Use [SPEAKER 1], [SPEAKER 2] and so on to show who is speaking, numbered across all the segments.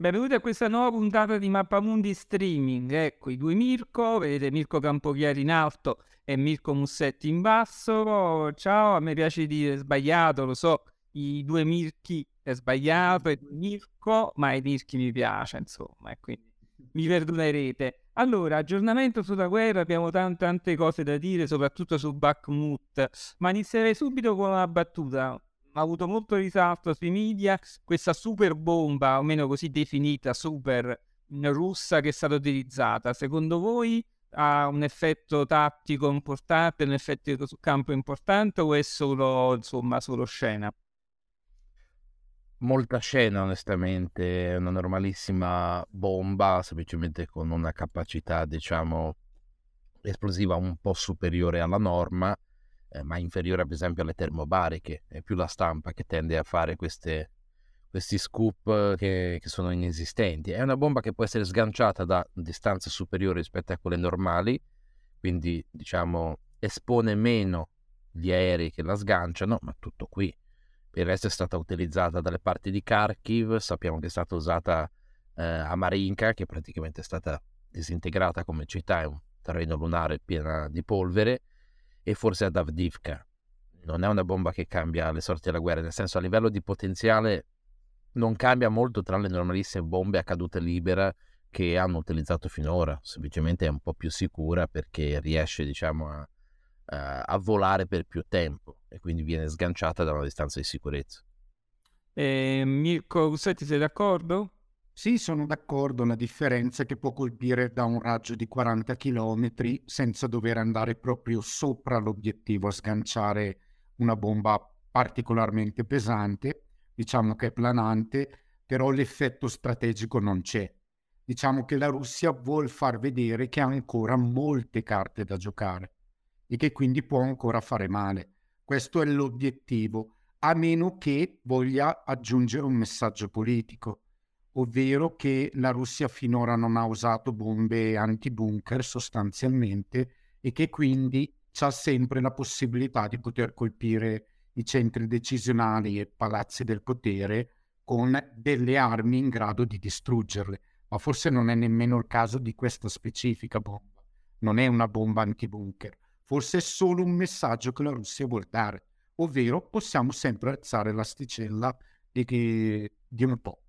[SPEAKER 1] Benvenuti a questa nuova puntata di Mappamundi Streaming. Ecco i due Mirko, vedete Mirko Campochiari in alto e Mirko Mussetti in basso. Ciao, a me piace dire sbagliato, lo so, i due Mirchi è sbagliato, due Mirko, ma i Mirchi mi piace, insomma, e quindi mi perdonerete. Allora, aggiornamento sulla guerra, abbiamo tante, tante cose da dire, soprattutto su Bakhmut, ma inizierei subito con una battuta ha avuto molto risalto sui media questa super bomba, almeno così definita, super russa che è stata utilizzata. Secondo voi ha un effetto tattico importante, un effetto sul campo importante o è solo, insomma, solo scena?
[SPEAKER 2] Molta scena, onestamente, è una normalissima bomba, semplicemente con una capacità, diciamo, esplosiva un po' superiore alla norma eh, ma inferiore ad esempio alle termobariche, è più la stampa che tende a fare queste, questi scoop che, che, sono inesistenti. È una bomba che può essere sganciata da distanze superiori rispetto a quelle normali, quindi diciamo espone meno gli aerei che la sganciano, ma tutto qui. Per il resto è stata utilizzata dalle parti di Kharkiv, sappiamo che è stata usata eh, a Marinka, che praticamente è stata disintegrata come città, è un terreno lunare pieno di polvere, e forse ad Avdivka. Non è una bomba che cambia le sorti della guerra, nel senso a livello di potenziale non cambia molto tra le normalissime bombe a caduta libera che hanno utilizzato finora, semplicemente è un po' più sicura perché riesce diciamo a, a, volare per più tempo e quindi viene sganciata da una distanza di sicurezza.
[SPEAKER 1] Eh, Mirko Gussetti, sei d'accordo?
[SPEAKER 3] Sì, sono d'accordo, la differenza è che può colpire da un raggio di 40 km senza dover andare proprio sopra l'obiettivo a sganciare una bomba particolarmente pesante, diciamo che è planante, però l'effetto strategico non c'è. Diciamo che la Russia vuol far vedere che ha ancora molte carte da giocare e che quindi può ancora fare male. Questo è l'obiettivo, a meno che voglia aggiungere un messaggio politico ovvero che la Russia finora non ha usato bombe anti-bunker sostanzialmente e che quindi ha sempre la possibilità di poter colpire i centri decisionali e palazzi del potere con delle armi in grado di distruggerle. Ma forse non è nemmeno il caso di questa specifica bomba. Non è una bomba anti-bunker. Forse è solo un messaggio che la Russia vuole dare, ovvero possiamo sempre alzare l'asticella di, di un po'.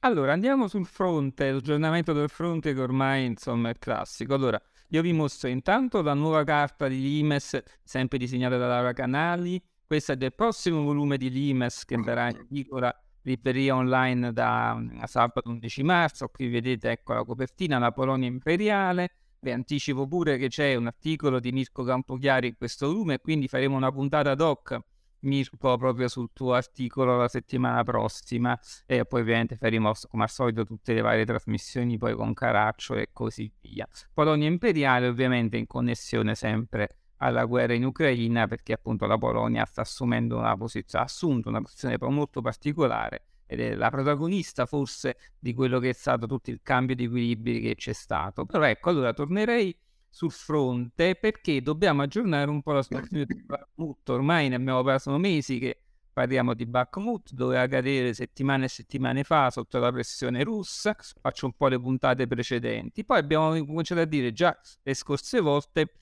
[SPEAKER 1] Allora, andiamo sul fronte, l'aggiornamento del fronte che ormai insomma è classico. Allora, io vi mostro intanto la nuova carta di Limes, sempre disegnata da Laura Canali. Questa è del prossimo volume di Limes che verrà in piccola libreria online da sabato 11 marzo. Qui vedete ecco la copertina, la Polonia imperiale. Vi anticipo pure che c'è un articolo di Mirko Campochiari in questo volume, quindi faremo una puntata ad hoc Mirko proprio sul tuo articolo la settimana prossima e poi ovviamente faremo come al solito tutte le varie trasmissioni poi con Caraccio e così via. Polonia imperiale ovviamente in connessione sempre alla guerra in Ucraina perché appunto la Polonia sta assumendo una posizione, ha assunto una posizione molto particolare ed è la protagonista forse di quello che è stato tutto il cambio di equilibri che c'è stato. Però ecco, allora tornerei sul fronte perché dobbiamo aggiornare un po' la situazione di Bakhmut. Ormai ne abbiamo passato mesi che parliamo di Bakhmut, doveva cadere settimane e settimane fa sotto la pressione russa. Faccio un po' le puntate precedenti. Poi abbiamo cominciato a dire già le scorse volte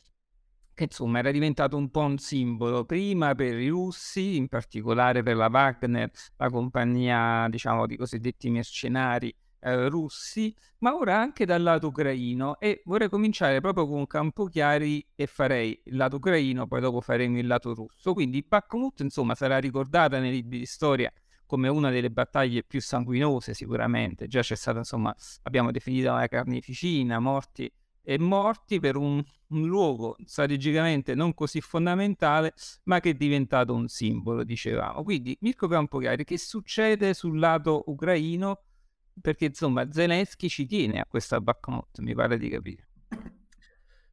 [SPEAKER 1] che insomma era diventato un po' un simbolo prima per i russi, in particolare per la Wagner, la compagnia diciamo di cosiddetti mercenari eh, russi, ma ora anche dal lato ucraino e vorrei cominciare proprio con Campochiari e farei il lato ucraino, poi dopo faremo il lato russo. Quindi Bakhmut insomma sarà ricordata nei libri di storia come una delle battaglie più sanguinose sicuramente, già c'è stata insomma, abbiamo definito una carneficina, morti e morti per un, un, luogo strategicamente non così fondamentale, ma che è diventato un simbolo, dicevamo. Quindi, Mirko Campochiari, che succede sul lato ucraino perché insomma Zelensky ci tiene a questa Bakhmut, mi pare di capire.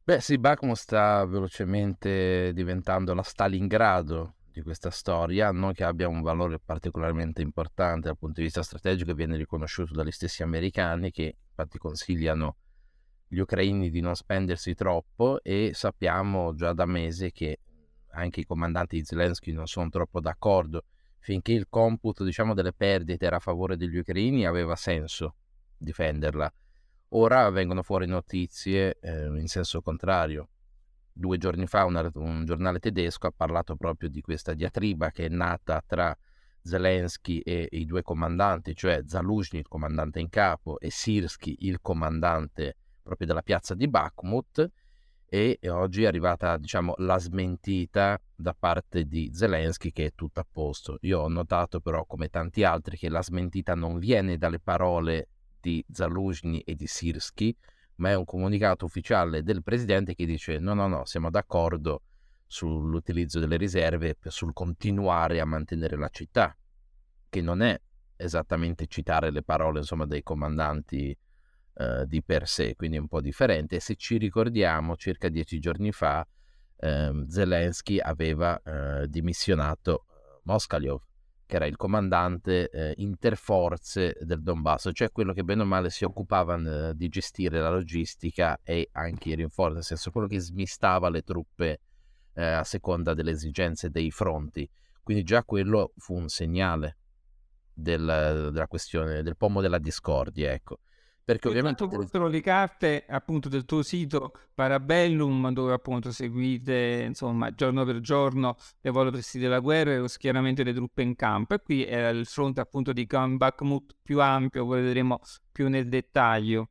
[SPEAKER 2] Beh sì, Bakhmut sta velocemente diventando la Stalingrado di questa storia, non che abbia un valore particolarmente importante dal punto di vista strategico, viene riconosciuto dagli stessi americani che infatti consigliano gli ucraini di non spendersi troppo e sappiamo già da mesi che anche i comandanti di Zelensky non sono troppo d'accordo finché il computo diciamo, delle perdite era a favore degli ucraini aveva senso difenderla. Ora vengono fuori notizie eh, in senso contrario. Due giorni fa una, un giornale tedesco ha parlato proprio di questa diatriba che è nata tra Zelensky e i due comandanti, cioè Zaluzhny, il comandante in capo, e Sirsky, il comandante proprio della piazza di Bakhmut, e oggi è arrivata diciamo, la smentita da parte di Zelensky che è tutto a posto. Io ho notato però, come tanti altri, che la smentita non viene dalle parole di Zaluzhny e di Sirsky, ma è un comunicato ufficiale del presidente che dice no, no, no, siamo d'accordo sull'utilizzo delle riserve, sul continuare a mantenere la città, che non è esattamente citare le parole insomma, dei comandanti eh, di per sé, quindi un po' differente. Se ci ricordiamo, circa dieci giorni fa, eh, Zelensky aveva eh, dimissionato eh, Moskalyov, che era il comandante eh, interforze del Donbass, cioè quello che bene o male si occupava di gestire la logistica e anche i rinforzi, nel senso quello che smistava le truppe a seconda delle esigenze dei fronti. Quindi già quello fu un segnale del, della questione, del pomo della discordia, ecco.
[SPEAKER 1] Perché ovviamente... Mostrano le carte appunto del tuo sito Parabellum dove appunto seguite insomma giorno per giorno l'evolversi della guerra e lo schieramento delle truppe in campo e qui è il fronte appunto di Bakhmut più ampio, poi vedremo più nel dettaglio.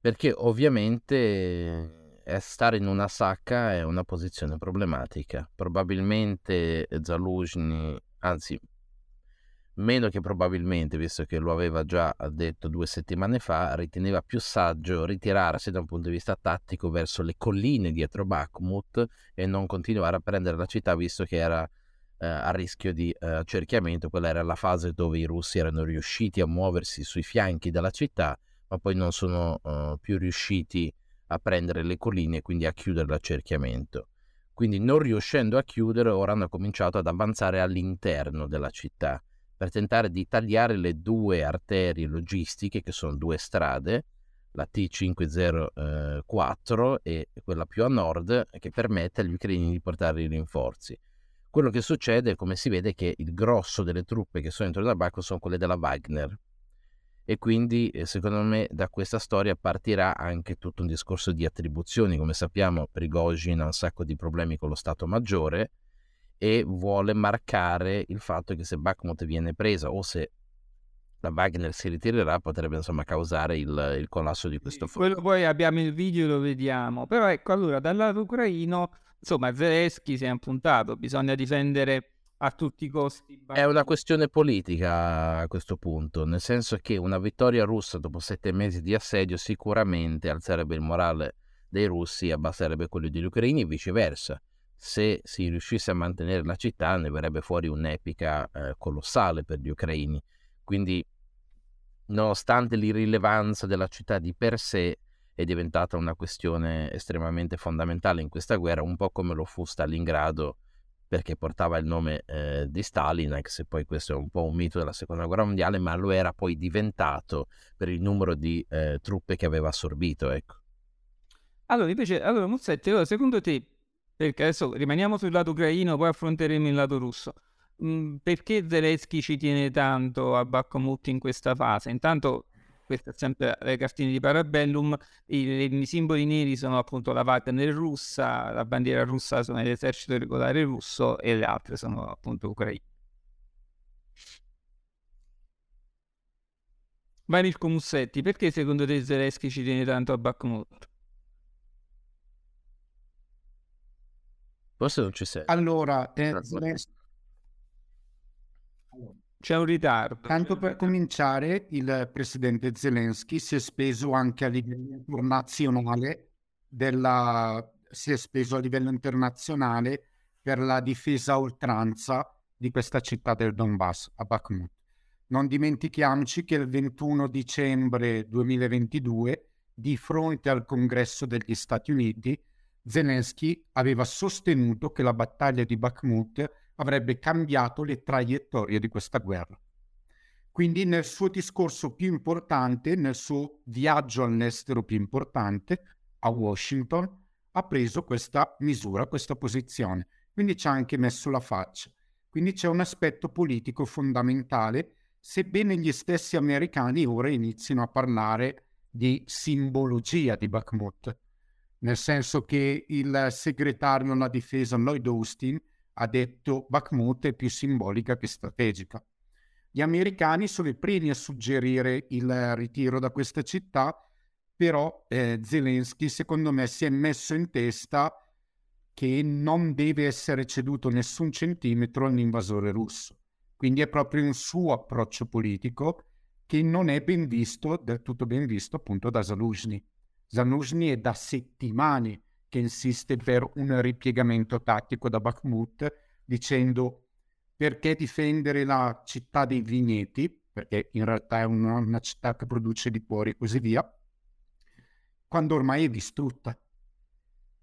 [SPEAKER 2] Perché ovviamente stare in una sacca è una posizione problematica. Probabilmente Zaluzhny, anzi meno che probabilmente, visto che lo aveva già detto due settimane fa, riteneva più saggio ritirarsi da un punto di vista tattico verso le colline dietro Bakhmut e non continuare a prendere la città, visto che era eh, a rischio di eh, accerchiamento. Quella era la fase dove i russi erano riusciti a muoversi sui fianchi della città, ma poi non sono eh, più riusciti a prendere le colline e quindi a chiudere l'accerchiamento. Quindi non riuscendo a chiudere, ora hanno cominciato ad avanzare all'interno della città per tentare di tagliare le arterie logistiche, che sono due strade, la T504 e quella più a nord, che permette agli ucraini di portare i rinforzi. Quello che succede, come si vede, è che il grosso delle truppe che sono dentro il Bacco sono quelle della Wagner, e quindi eh, secondo me da questa storia partirà anche tutto un discorso di attribuzioni. Come sappiamo Prigozhin ha un sacco di problemi con lo Stato Maggiore e vuole marcare il fatto che se Bakhmut viene presa o se la Wagner si ritirerà potrebbe insomma causare il, il collasso di questo
[SPEAKER 1] fronte. Quello poi abbiamo il video lo vediamo. Però ecco allora dal lato ucraino insomma Zelensky si è impuntato, bisogna difendere a tutti i costi.
[SPEAKER 2] È una questione politica a questo punto, nel senso che una vittoria russa dopo sette mesi di assedio sicuramente alzerebbe il morale dei russi e abbasserebbe quello degli ucraini e viceversa. Se si riuscisse a mantenere la città ne verrebbe fuori un'epica eh, colossale per gli ucraini. Quindi, nonostante l'irrilevanza della città di per sé, è diventata una questione estremamente fondamentale in questa guerra, un po' come lo fu Stalingrado perché portava il nome eh, di Stalin, anche se poi questo è un po' un mito della seconda guerra mondiale, ma lo era poi diventato per il numero di eh, truppe che aveva assorbito. Ecco.
[SPEAKER 1] Allora, invece, allora, Muzzetti, allora, secondo te, perché adesso rimaniamo sul lato ucraino, poi affronteremo il lato russo, mh, perché Zelensky ci tiene tanto a Bakhmut in questa fase? Intanto queste sempre le cartine di Parabellum, i, i, simboli neri sono appunto la Wagner russa, la bandiera russa sono l'esercito regolare russo e le altre sono appunto ucraine. Marilko Mussetti, perché secondo te Zelensky ci tiene tanto a Bakhmut?
[SPEAKER 2] Forse non ci sei.
[SPEAKER 3] Allora, eh,
[SPEAKER 1] c'è un ritardo.
[SPEAKER 3] Tanto per cominciare, il presidente Zelensky si è speso anche a livello internazionale, della... si è speso a livello internazionale per la difesa a oltranza di questa città del Donbass, a Bakhmut. Non dimentichiamoci che il 21 dicembre 2022, di fronte al congresso degli Stati Uniti, Zelensky aveva sostenuto che la battaglia di Bakhmut avrebbe cambiato le traiettorie di questa guerra. Quindi nel suo discorso più importante, nel suo viaggio all'estero più importante, a Washington, ha preso questa misura, questa posizione. Quindi ci ha anche messo la faccia. Quindi c'è un aspetto politico fondamentale, sebbene gli stessi americani ora inizino a parlare di simbologia di Bakhmut, nel senso che il segretario alla difesa Lloyd Austin ha detto Bakhmut è più simbolica che strategica. Gli americani sono i primi a suggerire il ritiro da questa città, però eh, Zelensky secondo me si è messo in testa che non deve essere ceduto nessun centimetro all'invasore russo. Quindi è proprio un suo approccio politico che non è ben visto, del tutto ben visto appunto da Zaluzhny. Zaluzhny è da settimane che insiste per un ripiegamento tattico da Bakhmut, dicendo perché difendere la città dei vigneti, perché in realtà è una, una città che produce liquori e così via, quando ormai è distrutta.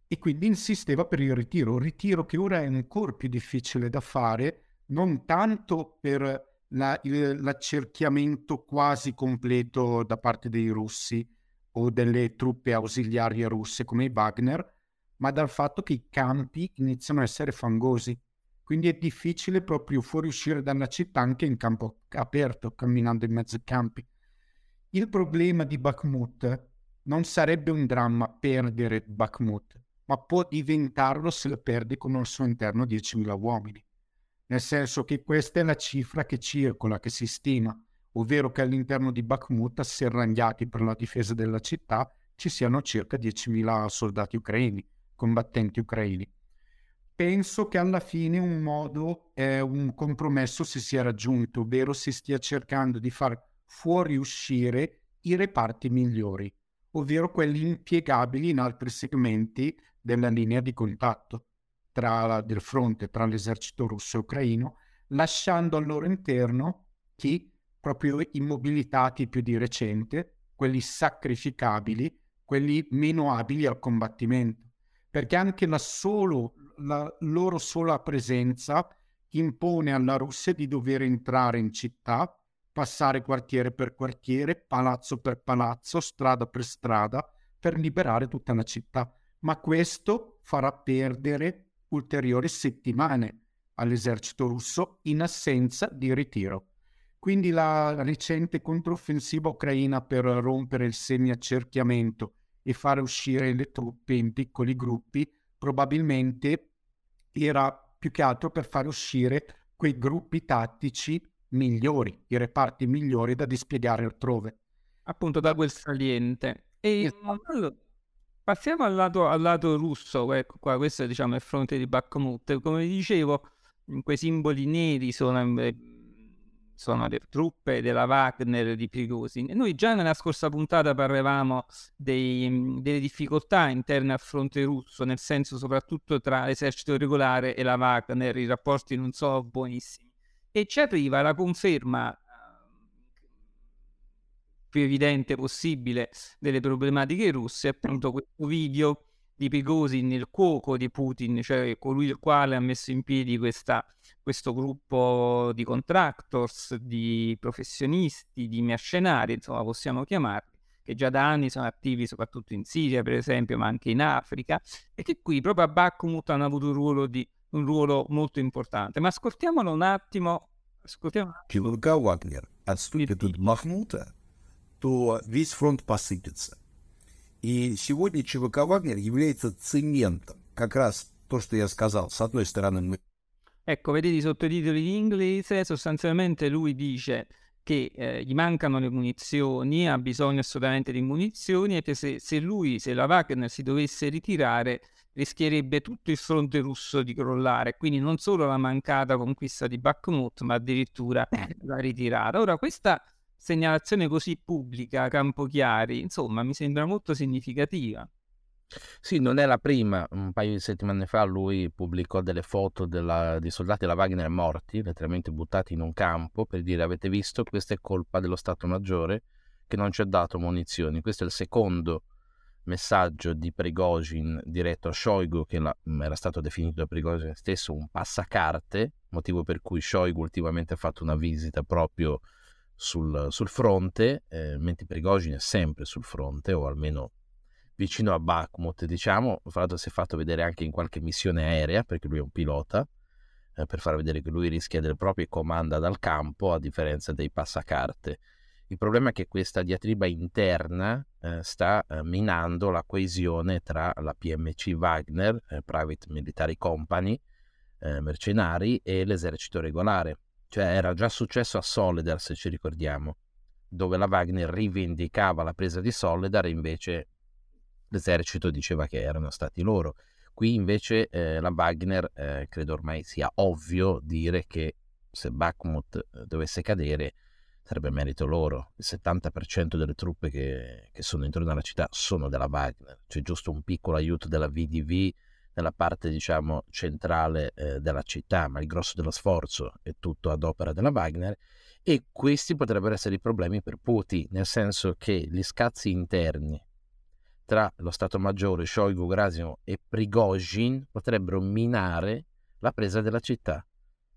[SPEAKER 3] E quindi insisteva per il ritiro, un ritiro che ora è ancora più difficile da fare, non tanto per la, il, l'accerchiamento quasi completo da parte dei russi o delle truppe ausiliarie russe come i Wagner, ma dal fatto che i campi iniziano a essere fangosi. Quindi è difficile proprio fuoriuscire dalla città anche in campo aperto, camminando in mezzo ai campi. Il problema di Bakhmut non sarebbe un dramma perdere Bakhmut, ma può diventarlo se lo perdi con al suo interno 10.000 uomini nel senso che questa è la cifra che circola, che si stima, ovvero che all'interno di Bakhmut, serragliati per la difesa della città, ci siano circa 10.000 soldati ucraini, combattenti ucraini. Penso che alla fine un modo, eh, un compromesso si sia raggiunto, ovvero si stia cercando di far fuoriuscire i reparti migliori, ovvero quelli impiegabili in altri segmenti della linea di contatto tra, del fronte tra l'esercito russo e ucraino, lasciando al loro interno chi proprio immobilitati più di recente, quelli sacrificabili, quelli meno abili al combattimento, perché anche la, solo, la loro sola presenza impone alla Russia di dover entrare in città, passare quartiere per quartiere, palazzo per palazzo, strada per strada, per liberare tutta la città. Ma questo farà perdere ulteriori settimane all'esercito russo in assenza di ritiro. Quindi la recente controffensiva ucraina per rompere il semi-accerchiamento e fare uscire le truppe in piccoli gruppi probabilmente era più che altro per fare uscire quei gruppi tattici migliori, i reparti migliori da dispiegare altrove.
[SPEAKER 1] Appunto da quel saliente. E esatto. allora, Passiamo al lato, al lato russo, ecco qua, questo è diciamo il fronte di Bakhmut. Come dicevo, quei simboli neri sono, eh, sono le truppe della Wagner di Prigozhin. Noi già nella scorsa puntata parlavamo dei, delle difficoltà interne al fronte russo, nel senso soprattutto tra l'esercito regolare e la Wagner, i rapporti non sono buonissimi. E ci arriva la conferma più evidente possibile delle problematiche russe, appunto questo video di Prigozhin, il cuoco di Putin, cioè colui il quale ha messo in piedi questa, questo gruppo di contractors, di professionisti, di mercenari, insomma possiamo chiamarli, che già da anni sono attivi soprattutto in Siria, per esempio, ma anche in Africa, e che qui proprio a Bakhmut hanno avuto un ruolo, di, un ruolo molto importante. Ma ascoltiamolo un attimo. Ascoltiamo.
[SPEAKER 4] Wagner отступит от Махмута то весь фронт посыпется. И сегодня ЧВК «Вагнер» является цементом. Как раз то, что я сказал. С одной стороны, мы...
[SPEAKER 1] Ecco, vedete i sottotitoli in inglese, sostanzialmente lui dice che eh, gli mancano le munizioni, ha bisogno assolutamente di munizioni e che se, se, lui, se la Wagner si dovesse ritirare, rischierebbe tutto il fronte russo di crollare, quindi non solo la mancata conquista di Bakhmut, ma addirittura la ritirata. Ora, questa segnalazione così pubblica a Campochiari, insomma, mi sembra molto significativa.
[SPEAKER 2] Sì, non è la prima. Un paio di settimane fa lui pubblicò delle foto della, di soldati della Wagner morti, letteralmente buttati in un campo, per dire avete visto, questa è colpa dello Stato Maggiore che non ci ha dato munizioni. Questo è il secondo messaggio di Prigozhin diretto a Shoigu, che la, era stato definito da Prigozhin stesso un passacarte, motivo per cui Shoigu ultimamente ha fatto una visita proprio sul, sul fronte, eh, mentre Prigozhin è sempre sul fronte, o almeno vicino a Bakhmut, diciamo. Fra l'altro si è fatto vedere anche in qualche missione aerea, perché lui è un pilota. eh, per far vedere che lui rischia delle proprie comanda dal campo a differenza dei passacarte. Il problema è che questa diatriba interna eh, sta eh, minando la coesione tra la PMC Wagner, eh, Private Military Company, eh, mercenari, e l'esercito regolare. Cioè era già successo a Soledar, se ci ricordiamo, dove la Wagner rivendicava la presa di Soledar invece l'esercito diceva che erano stati loro. Qui invece eh, la Wagner, eh, credo ormai sia ovvio dire che se Bakhmut eh, dovesse cadere sarebbe merito loro. Il 70% delle truppe che, che, sono intorno alla città sono della Wagner. C'è giusto un piccolo aiuto della VDV nella parte, diciamo, centrale eh, della città, ma il grosso dello sforzo è tutto ad opera della Wagner. E questi potrebbero essere i problemi per Putin, nel senso che gli scazzi interni tra lo Stato Maggiore, Shoigu, Grasimo e Prigozhin potrebbero minare la presa della città.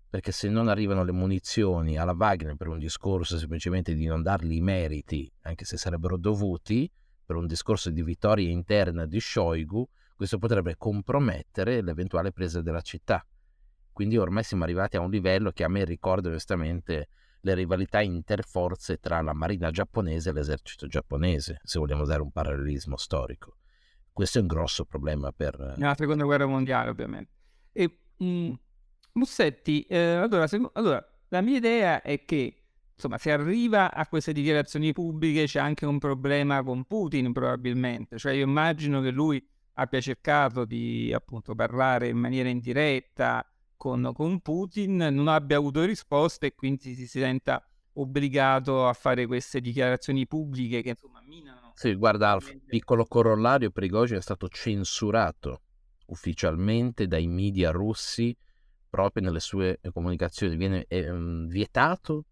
[SPEAKER 2] Perché se non arrivano le munizioni alla Wagner per un discorso semplicemente di non dargli i meriti, anche se sarebbero dovuti, per un discorso di vittoria interna di Shoigu, questo potrebbe compromettere l'eventuale presa della città. Quindi ormai siamo arrivati a un livello che a me ricorda onestamente le rivalità interforze tra la marina giapponese e l'esercito giapponese, se vogliamo usare un parallelismo storico. Questo è un grosso problema per...
[SPEAKER 1] Nella seconda guerra mondiale, ovviamente. E, mh, mm, Mussetti, eh, allora, se, allora, la mia idea è che insomma, se arriva a queste dichiarazioni pubbliche c'è anche un problema con Putin probabilmente, cioè io immagino che lui abbia cercato di appunto parlare in maniera indiretta con, con Putin, non abbia avuto risposte e quindi si senta obbligato a fare queste dichiarazioni pubbliche che insomma minano.
[SPEAKER 2] Sì, guarda, Alf, piccolo corollario, Prigozhin è stato censurato ufficialmente dai media russi proprio nelle sue comunicazioni, viene eh, vietato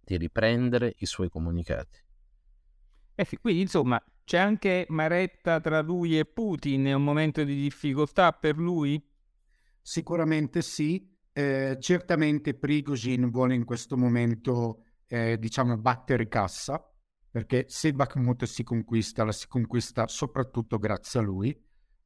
[SPEAKER 2] di riprendere i suoi comunicati.
[SPEAKER 1] Eh sì, quindi insomma c'è anche Maretta tra lui e Putin, è un momento di difficoltà per lui?
[SPEAKER 3] Sicuramente sì, eh, certamente Prigozhin vuole in questo momento eh, diciamo battere cassa perché se Bakhmut si conquista, la si conquista soprattutto grazie a lui.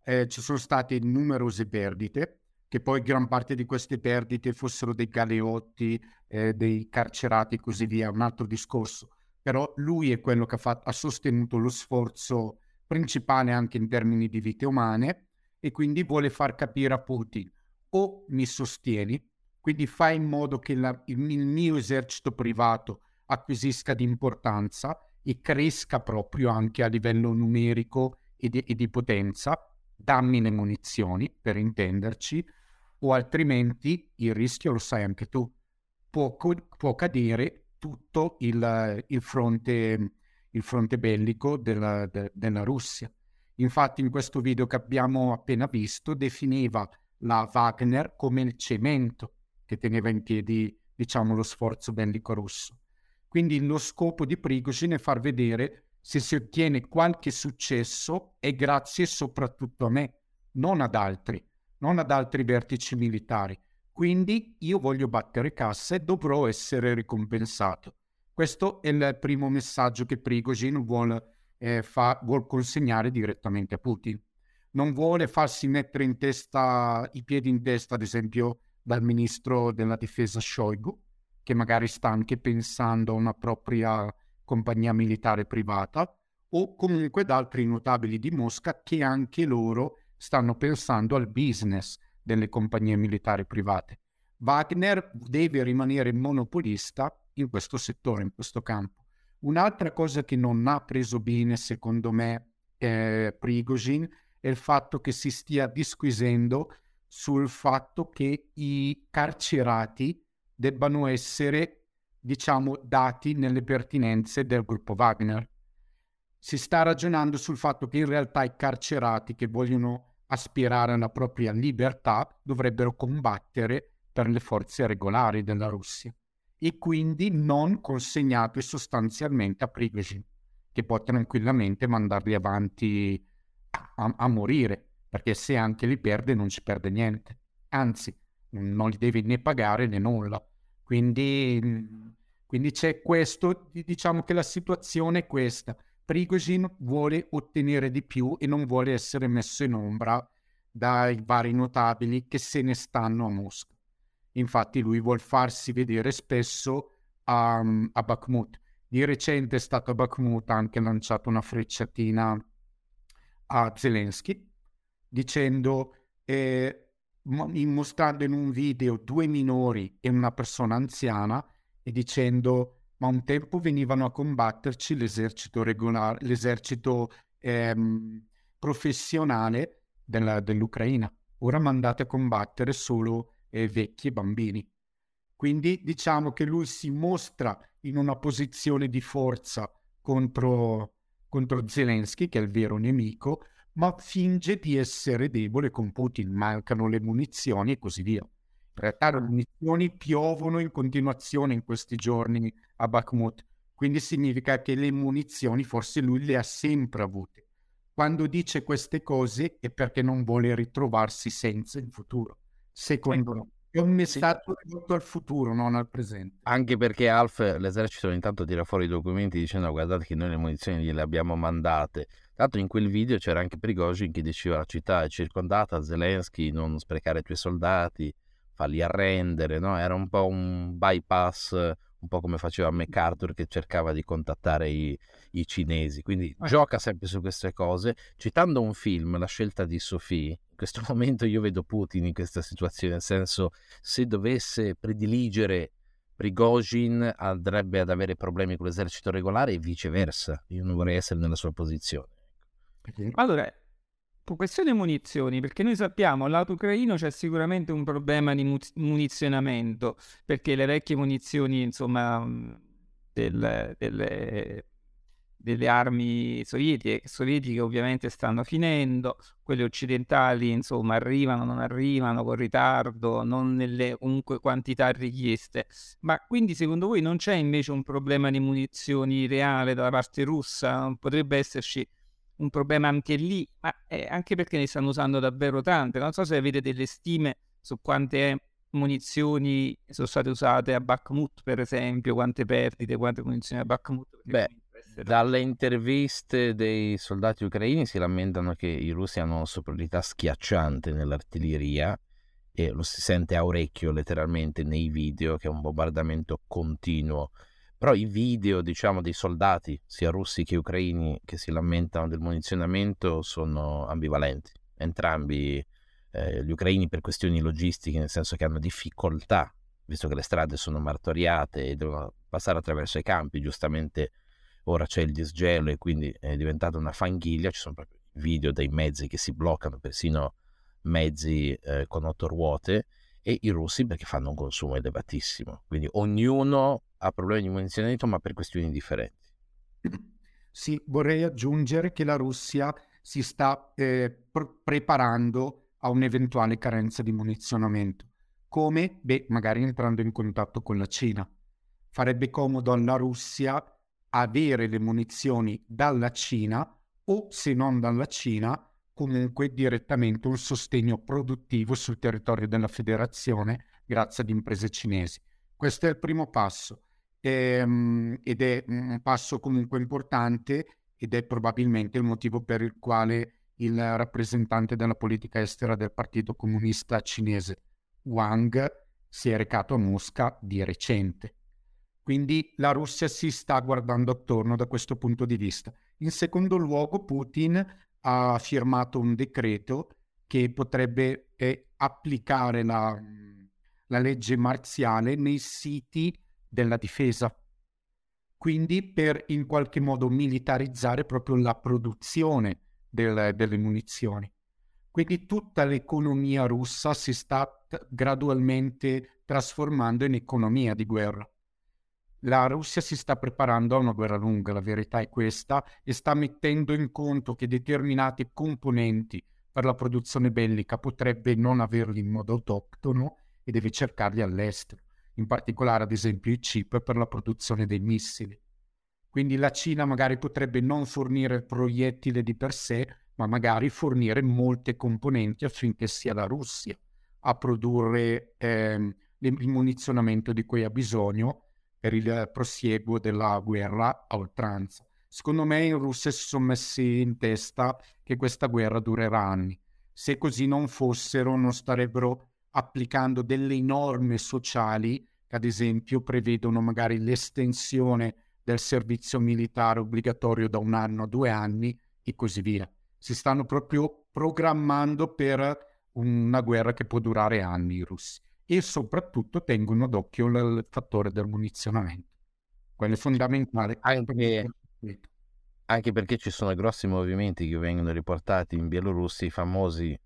[SPEAKER 3] Eh, ci sono state numerose perdite, che poi gran parte di queste perdite fossero dei galeotti, eh, dei carcerati e così via, un altro discorso. Però lui è quello che ha, fatto, ha sostenuto lo sforzo principale anche in termini di vite umane e quindi vuole far capire a Putin o mi sostieni, quindi fai in modo che la, il, il mio esercito privato acquisisca di importanza e cresca proprio anche a livello numerico e di, e di potenza, dammi le munizioni per intenderci, o altrimenti il rischio lo sai anche tu, può, può cadere tutto il, il, fronte, il fronte bellico della, de, della Russia. Infatti in questo video che abbiamo appena visto definiva la Wagner come il cemento che teneva in piedi, diciamo, lo sforzo bellico russo. Quindi lo scopo di Prigozhin è far vedere se si ottiene qualche successo è grazie soprattutto a me, non ad altri, non ad altri vertici militari. Quindi io voglio battere cassa e dovrò essere ricompensato. Questo è il primo messaggio che Prigozhin vuole, eh, vuol consegnare direttamente a Putin non vuole farsi mettere in testa, i piedi in testa, ad esempio, dal ministro della difesa Shoigu, che magari sta anche pensando a una propria compagnia militare privata, o comunque da altri notabili di Mosca che anche loro stanno pensando al business delle compagnie militari private. Wagner deve rimanere monopolista in questo settore, in questo campo. Un'altra cosa che non ha preso bene, secondo me, eh, Prigozhin è il fatto che si stia disquisendo sul fatto che i carcerati debbano essere, diciamo, dati nelle pertinenze del gruppo Wagner. Si sta ragionando sul fatto che in realtà i carcerati che vogliono aspirare alla propria libertà dovrebbero combattere per le forze regolari della Russia e quindi non consegnati sostanzialmente a Prigozhin, che può tranquillamente mandarli avanti a, a morire, perché se anche li perde non ci perde niente, anzi non li devi né pagare né nulla. Quindi, quindi c'è questo, diciamo che la situazione è questa. Prigozhin vuole ottenere di più e non vuole essere messo in ombra dai vari notabili che se ne stanno a Mosca. Infatti lui vuol farsi vedere spesso a, a Bakhmut. Di recente è stato a Bakhmut, anche lanciato una frecciatina a Zelensky dicendo, eh, mostrando in un video due minori e una persona anziana e dicendo ma un tempo venivano a combatterci l'esercito regolare, l'esercito ehm, professionale della, dell'Ucraina. Ora mandate a combattere solo eh, vecchi e bambini. Quindi diciamo che lui si mostra in una posizione di forza contro, contro Zelensky, che è il vero nemico, ma finge di essere debole con Putin, mancano le munizioni e così via. In realtà le munizioni piovono in continuazione in questi giorni a Bakhmut, quindi significa che le munizioni forse lui le ha sempre avute. Quando dice queste cose è perché non vuole ritrovarsi senza in futuro, secondo ecco. me. È un messaggio sì. rivolto al futuro, non al presente.
[SPEAKER 2] Anche perché Alf, l'esercito intanto tira fuori i documenti dicendo guardate che noi le munizioni gliele abbiamo mandate. Tanto in quel video c'era anche Prigozhin che diceva la città è circondata, Zelensky non sprecare i tuoi soldati, farli arrendere, no? Era un po' un bypass, un po' come faceva MacArthur che cercava di contattare i, i cinesi. Quindi eh. gioca sempre su queste cose. Citando un film, La scelta di Sophie, in questo momento io vedo Putin in questa situazione, nel senso se dovesse prediligere Prigozhin andrebbe ad avere problemi con l'esercito regolare e viceversa. Io non vorrei essere nella sua posizione.
[SPEAKER 1] Allora, questione munizioni, perché noi sappiamo lato ucraino c'è sicuramente un problema di munizionamento, perché le vecchie munizioni, insomma, del, delle, delle armi sovietiche, sovietiche ovviamente stanno finendo, quelle occidentali, insomma, arrivano, non arrivano con ritardo, non nelle comunque quantità richieste. Ma quindi secondo voi non c'è invece un problema di munizioni reale dalla parte russa? Potrebbe esserci un problema anche lì, ma anche perché ne stanno usando davvero tante. Non so se avete delle stime su quante munizioni sono state usate a Bakhmut, per esempio, quante perdite, quante munizioni a Bakhmut.
[SPEAKER 2] Beh, dalle interviste dei soldati ucraini si lamentano che i russi hanno una superiorità schiacciante nell'artiglieria e lo si sente a orecchio letteralmente nei video che è un bombardamento continuo però i video, diciamo, dei soldati, sia russi che ucraini, che si lamentano del munizionamento sono ambivalenti. Entrambi, eh, gli ucraini per questioni logistiche, nel senso che hanno difficoltà, visto che le strade sono martoriate e devono passare attraverso i campi, giustamente ora c'è il disgelo e quindi è diventata una fanghiglia, ci sono proprio video dei mezzi che si bloccano, persino mezzi eh, con otto ruote, e i russi perché fanno un consumo elevatissimo. Quindi ognuno ha problemi di munizionamento, ma per questioni differenti.
[SPEAKER 3] Sì, vorrei aggiungere che la Russia si sta eh, pr- preparando a un'eventuale carenza di munizionamento. Come? Beh, magari entrando in contatto con la Cina. Farebbe comodo alla Russia avere le munizioni dalla Cina o, se non dalla Cina, comunque direttamente un sostegno produttivo sul territorio della federazione grazie ad imprese cinesi. Questo è il primo passo ehm, ed è un passo comunque importante ed è probabilmente il motivo per il quale il rappresentante della politica estera del Partito Comunista Cinese, Wang, si è recato a Mosca di recente. Quindi la Russia si sta guardando attorno da questo punto di vista. In secondo luogo, Putin ha firmato un decreto che potrebbe eh, applicare la, la legge marziale nei siti della difesa. Quindi per in qualche modo militarizzare proprio la produzione del, delle munizioni. Quindi tutta l'economia russa si sta t- gradualmente trasformando in economia di guerra la Russia si sta preparando a una guerra lunga, la verità è questa, e sta mettendo in conto che determinati componenti per la produzione bellica potrebbe non averli in modo autoctono e deve cercarli all'estero, in particolare ad esempio i chip per la produzione dei missili. Quindi la Cina magari potrebbe non fornire il proiettile di per sé, ma magari fornire molte componenti affinché sia la Russia a produrre eh, il munizionamento di cui ha bisogno per il prosieguo della guerra a oltranza. Secondo me in Russia si sono messi in testa che questa guerra durerà anni. Se così non fossero, non starebbero applicando delle norme sociali che ad esempio prevedono magari l'estensione del servizio militare obbligatorio da un anno a due anni e così via. Si stanno proprio programmando per una guerra che può durare anni i russi e soprattutto tengono d'occhio il fattore del munizionamento. Quello è fondamentale.
[SPEAKER 2] Anche, anche perché ci sono grossi movimenti che vengono riportati in Bielorussia, i famosi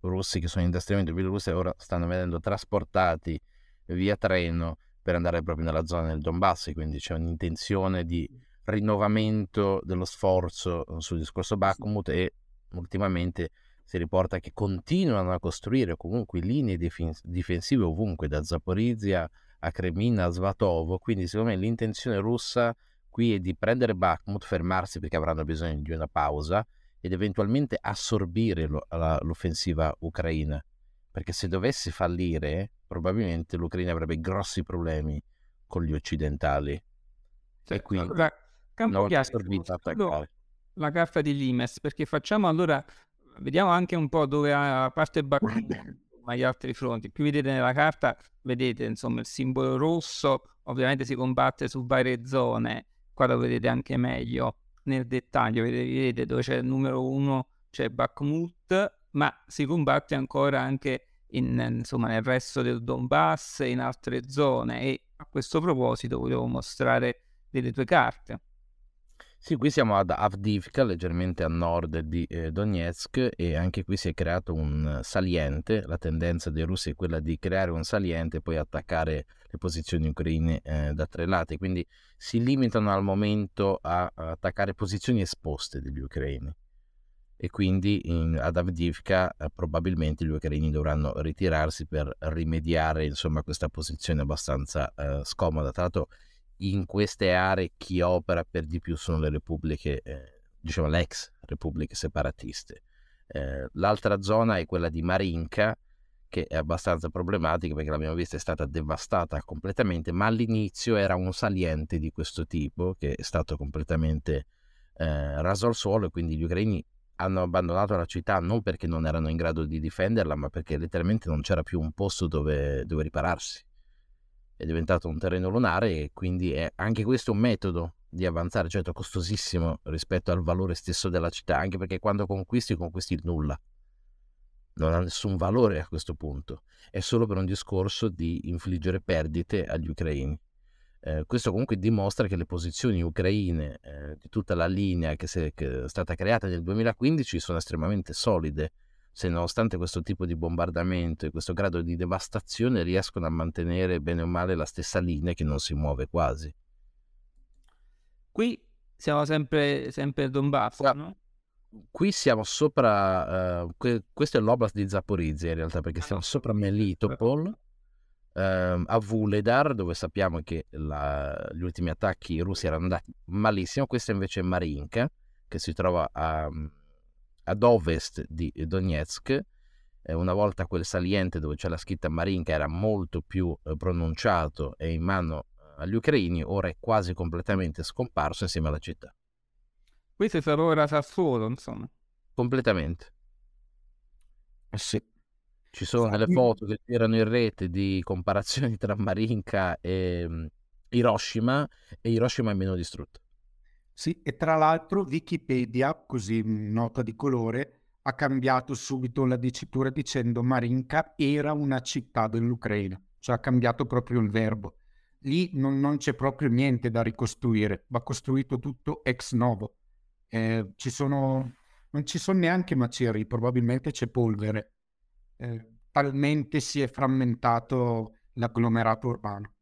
[SPEAKER 2] russi che sono in addestramento in Bielorussia ora stanno venendo trasportati via treno per andare proprio nella zona del Donbass, quindi c'è un'intenzione di rinnovamento dello sforzo sul discorso Bakhmut e ultimamente si riporta che continuano a costruire comunque linee difensive ovunque, da Zaporizia a Kremina a Svatovo, quindi secondo me l'intenzione russa qui è di prendere Bakhmut, fermarsi perché avranno bisogno di una pausa ed eventualmente assorbire lo, la, l'offensiva ucraina, perché se dovesse fallire probabilmente l'Ucraina avrebbe grossi problemi con gli occidentali.
[SPEAKER 1] Cioè, e quindi allora, campo chiaro, la carta di Limes, perché facciamo allora vediamo anche un po' dove a parte Bakhmut ma gli altri fronti. Qui vedete nella carta, vedete insomma il simbolo rosso, ovviamente si combatte su varie zone, qua lo vedete anche meglio nel dettaglio, vedete dove c'è il numero uno, c'è Bakhmut, ma si combatte ancora anche in, insomma, nel resto del Donbass e in altre zone e a questo proposito volevo mostrare delle tue carte.
[SPEAKER 2] Sì, qui siamo ad Avdivka, leggermente a nord di eh, Donetsk e anche qui si è creato un saliente. La tendenza dei russi è quella di creare un saliente e poi attaccare le posizioni ucraine eh, da tre lati. Quindi si limitano al momento a, a attaccare posizioni esposte degli ucraini. E quindi in, ad Avdivka eh, probabilmente gli ucraini dovranno ritirarsi per rimediare insomma, questa posizione abbastanza eh, scomoda. Tra l'altro in queste aree chi opera per di più sono le repubbliche, eh, diciamo le ex repubbliche separatiste. Eh, l'altra zona è quella di Marinka, che è abbastanza problematica perché l'abbiamo vista è stata devastata completamente, ma all'inizio era un saliente di questo tipo che è stato completamente eh, raso al suolo e quindi gli ucraini hanno abbandonato la città non perché non erano in grado di difenderla, ma perché letteralmente non c'era più un posto dove, dove ripararsi è diventato un terreno lunare e quindi è anche questo un metodo di avanzare, certo costosissimo rispetto al valore stesso della città, anche perché quando conquisti conquisti il nulla. Non ha nessun valore a questo punto, è solo per un discorso di infliggere perdite agli ucraini. Eh, questo comunque dimostra che le posizioni ucraine eh, di tutta la linea che, è, che è stata creata nel 2015 sono estremamente solide se nonostante questo tipo di bombardamento e questo grado di devastazione riescono a mantenere bene o male la stessa linea che non si muove quasi.
[SPEAKER 1] Qui siamo sempre, sempre Donbass, ah, no?
[SPEAKER 2] Qui siamo sopra, uh, que- questo è l'oblast di Zaporizia in realtà, perché siamo sopra Melitopol, uh, a Vuledar, dove sappiamo che la, gli ultimi attacchi russi erano andati malissimo, questa invece è Marinka, che si trova a ad ovest di Donetsk. Eh, una volta quel saliente dove c'è la scritta Marinka era molto più eh, pronunciato e in mano eh, agli ucraini, ora è quasi completamente scomparso insieme alla città.
[SPEAKER 1] Questo è stato ora Sassuolo, insomma.
[SPEAKER 2] Completamente.
[SPEAKER 3] Sì.
[SPEAKER 2] Ci sono delle foto che girano in rete di comparazioni tra Marinka e um, Hiroshima e Hiroshima è meno distrutto.
[SPEAKER 3] Sì, e tra l'altro Wikipedia, così nota di colore, ha cambiato subito la dicitura dicendo Marinka era una città dell'Ucraina, cioè ha cambiato proprio il verbo. Lì non, non c'è proprio niente da ricostruire, va costruito tutto ex novo. Eh, ci sono, non ci sono neanche macerie, probabilmente c'è polvere. Eh, talmente si è frammentato l'agglomerato urbano.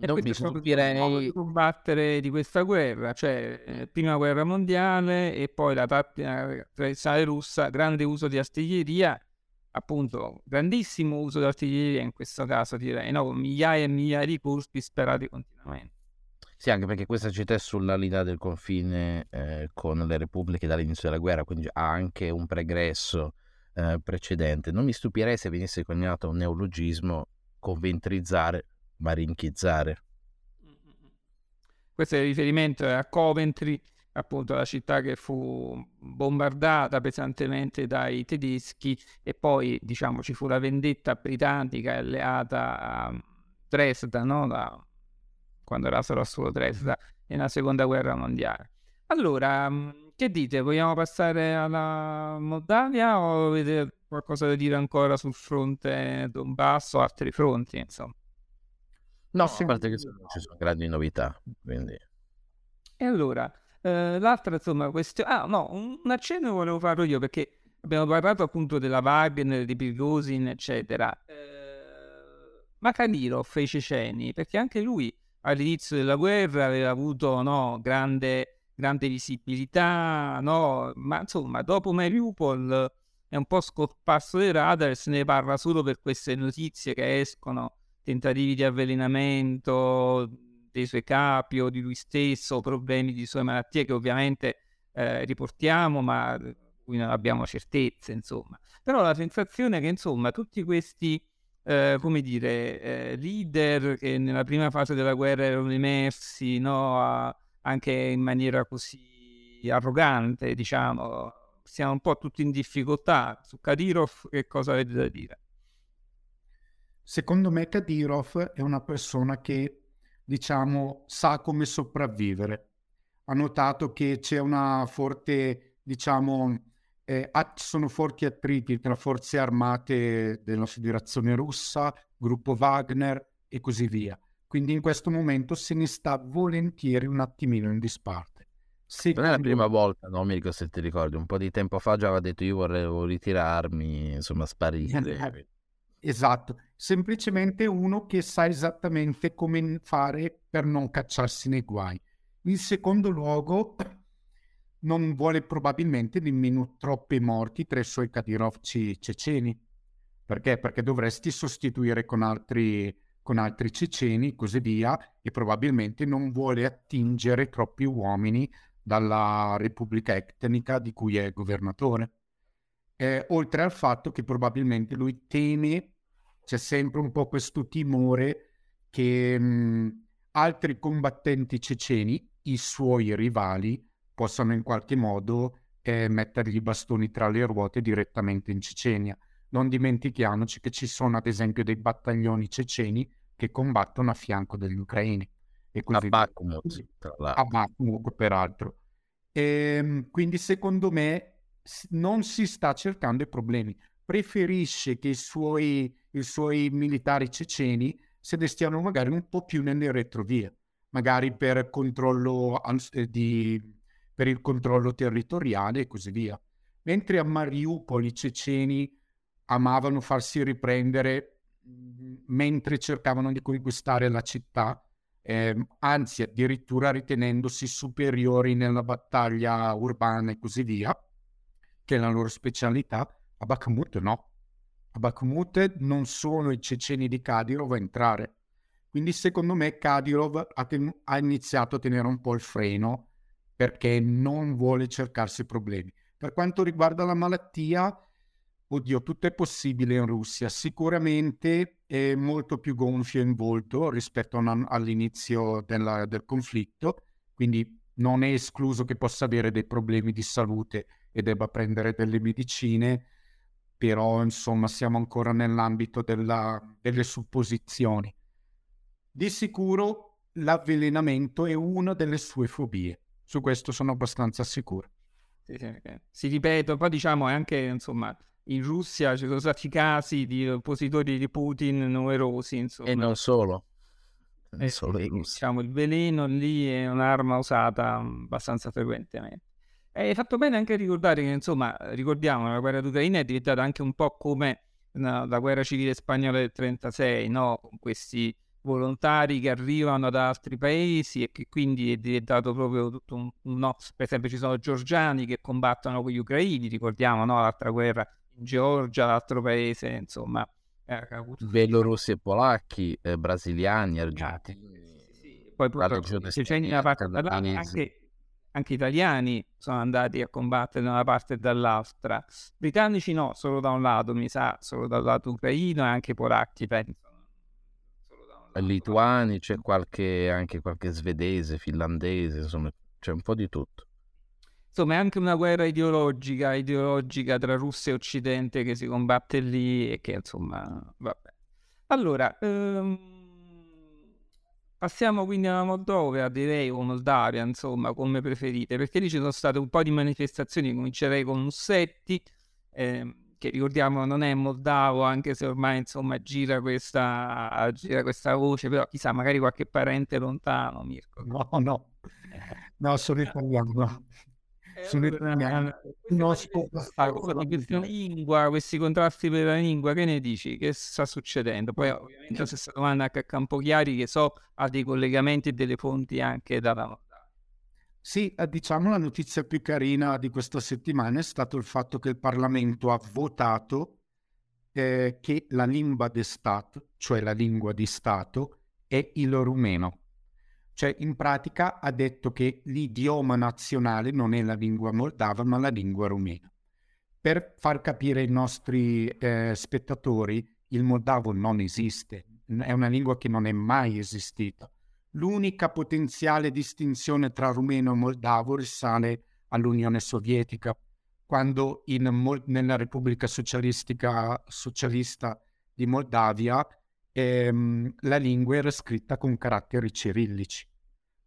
[SPEAKER 1] E non mi stupirei combattere di questa guerra, cioè eh, prima guerra mondiale e poi la tattica tradizionale russa, grande uso di artiglieria, appunto grandissimo uso di artiglieria in questo caso direi, no? con migliaia e migliaia di colpi sperati continuamente.
[SPEAKER 2] Sì, anche perché questa città è sulla linea del confine eh, con le repubbliche dall'inizio della guerra, quindi ha anche un pregresso eh, precedente. Non mi stupirei se venisse coniato un neologismo conventrizzare marinchizzare.
[SPEAKER 1] Questo è il riferimento a Coventry, appunto la città che fu bombardata pesantemente dai tedeschi e poi diciamo ci fu la vendetta britannica alleata a Dresda, no? da, quando era solo Dresda nella seconda guerra mondiale. Allora, mm, che dite? Vogliamo passare alla Moldavia o avete qualcosa da dire ancora sul fronte Donbass o altri fronti, insomma?
[SPEAKER 2] No, a parte che ci sono grandi novità, quindi...
[SPEAKER 1] E allora, eh, l'altra, insomma, questione... Ah, no, un accenno volevo farlo io, perché abbiamo parlato appunto della Wagner, di Prigozhin, eccetera. Eh, ma Kadyrov e i ceceni, perché anche lui all'inizio della guerra aveva avuto no, grande, grande visibilità, no? ma insomma, dopo Mariupol è un po' scomparso dai radar, se ne parla solo per queste notizie che escono, tentativi di avvelenamento dei suoi capi o di lui stesso, problemi di sue malattie che ovviamente eh, riportiamo, ma cui non abbiamo certezze, insomma. Però la sensazione è che, insomma, tutti questi eh, come dire, eh, leader che nella prima fase della guerra erano emersi no, a, anche in maniera così arrogante, diciamo, siamo un po' tutti in difficoltà. Su Kadyrov che cosa avete da dire?
[SPEAKER 3] Secondo me Kadyrov è una persona che, diciamo, sa come sopravvivere. Ha notato che c'è una forte, diciamo, eh, sono forti attriti tra forze armate della Federazione Russa, gruppo Wagner e così via. Quindi in questo momento se ne sta volentieri un attimino in disparte.
[SPEAKER 2] Secondo... Non è la prima volta, no, Mirko, se ti ricordi, un po' di tempo fa già aveva detto io vorrei ritirarmi, insomma, sparire.
[SPEAKER 3] Esatto, semplicemente uno che sa esattamente come fare per non cacciarsi nei guai. In secondo luogo, non vuole probabilmente nemmeno troppi morti tra i suoi kadirovci ceceni. Perché? Perché dovresti sostituire con altri, con altri ceceni e così via e probabilmente non vuole attingere troppi uomini dalla Repubblica Etnica di cui è governatore. Eh, oltre al fatto che probabilmente lui teme, c'è sempre un po' questo timore che mh, altri combattenti ceceni, i suoi rivali, possano in qualche modo eh, mettergli i bastoni tra le ruote direttamente in Cecenia. Non dimentichiamoci che ci sono ad esempio dei battaglioni ceceni che combattono a fianco degli ucraini.
[SPEAKER 2] E così a Bakhmut,
[SPEAKER 3] a Bakhmut peraltro. E, ehm, quindi secondo me non si sta cercando i problemi. Preferisce che i suoi, i suoi militari ceceni se ne stiano magari un po' più nelle retrovie, magari per controllo eh, di per il controllo territoriale e così via. Mentre a Mariupol i ceceni amavano farsi riprendere mhmm, mentre cercavano di conquistare la città, eh, anzi addirittura ritenendosi superiori nella battaglia urbana e così via, che è la loro specialità, a Bakhmut no. A Bakhmut non sono i ceceni di Kadyrov a entrare. Quindi secondo me Kadyrov ha, ten- ha iniziato a tenere un po' il freno perché non vuole cercarsi problemi. Per quanto riguarda la malattia, oddio, tutto è possibile in Russia. Sicuramente è molto più gonfio in volto rispetto una, all'inizio della, del conflitto, quindi non è escluso che possa avere dei problemi di salute e debba prendere delle medicine, però insomma siamo ancora nell'ambito della, delle supposizioni. Di sicuro l'avvelenamento è una delle sue fobie. Su questo sono abbastanza sicuro.
[SPEAKER 1] Sì, sì, okay. Si ripeto, poi diciamo anche, insomma, in Russia ci sono stati casi di oppositori di Putin numerosi, insomma.
[SPEAKER 2] E non solo.
[SPEAKER 1] Non eh, solo in Russia. Diciamo, il veleno lì è un'arma usata abbastanza frequentemente. Hai fatto bene anche a ricordare che, insomma, ricordiamo, la guerra d'Ucraina è diventata anche un po' come no, la guerra civile spagnola del 36, no? Con questi volontari che arrivano da altri paesi e che quindi è diventato proprio tutto un, no, per esempio ci sono georgiani che combattono con gli ucraini, ricordiamo no? l'altra guerra in Georgia, l'altro paese, insomma.
[SPEAKER 2] Eh, Belorussi e polacchi, eh, brasiliani, argentini.
[SPEAKER 1] Sì, sì. Poi purtroppo c'è una parte anche, anche italiani sono andati a combattere da una parte e dall'altra. Britannici no, solo da un lato, mi sa, solo dal lato ucraino e anche polacchi, penso
[SPEAKER 2] lituani, c'è qualche, anche qualche svedese, finlandese, insomma, c'è un po' di tutto.
[SPEAKER 1] insomma è anche una guerra ideologica, ideologica tra Russia e Occidente che si combatte lì e che insomma, vabbè. Allora, ehm, passiamo quindi alla Moldova, direi, o Moldavia, insomma, come preferite, perché lì ci sono state un po' di manifestazioni, comincerei con Mussetti, ehm, che ricordiamo non è moldavo, anche se ormai insomma gira questa, gira questa voce, però chissà, magari qualche parente lontano, Mirko.
[SPEAKER 3] No, no, no, sono italiano.
[SPEAKER 1] Eh,
[SPEAKER 3] Sono italiano. ascolto
[SPEAKER 1] questa lingua, questi contrasti per la lingua, che ne dici? Che sta succedendo? Poi ovviamente la stessa domanda anche a Campochiari, che so ha dei collegamenti e delle fonti anche dalla Moldavia.
[SPEAKER 3] Sì, eh, diciamo la notizia più carina di questa settimana è stato il fatto che il Parlamento ha votato eh, che la lingua di Stato, cioè la lingua di Stato, è il rumeno. Cioè, in pratica ha detto che l'idioma nazionale non è la lingua moldava, ma la lingua rumena. Per far capire ai nostri eh, spettatori, il moldavo non esiste, è una lingua che non è mai esistita. L'unica potenziale distinzione tra rumeno e moldavo risale all'Unione Sovietica, quando in nella Repubblica Socialistica Socialista di Moldavia ehm, la lingua era scritta con caratteri cirillici.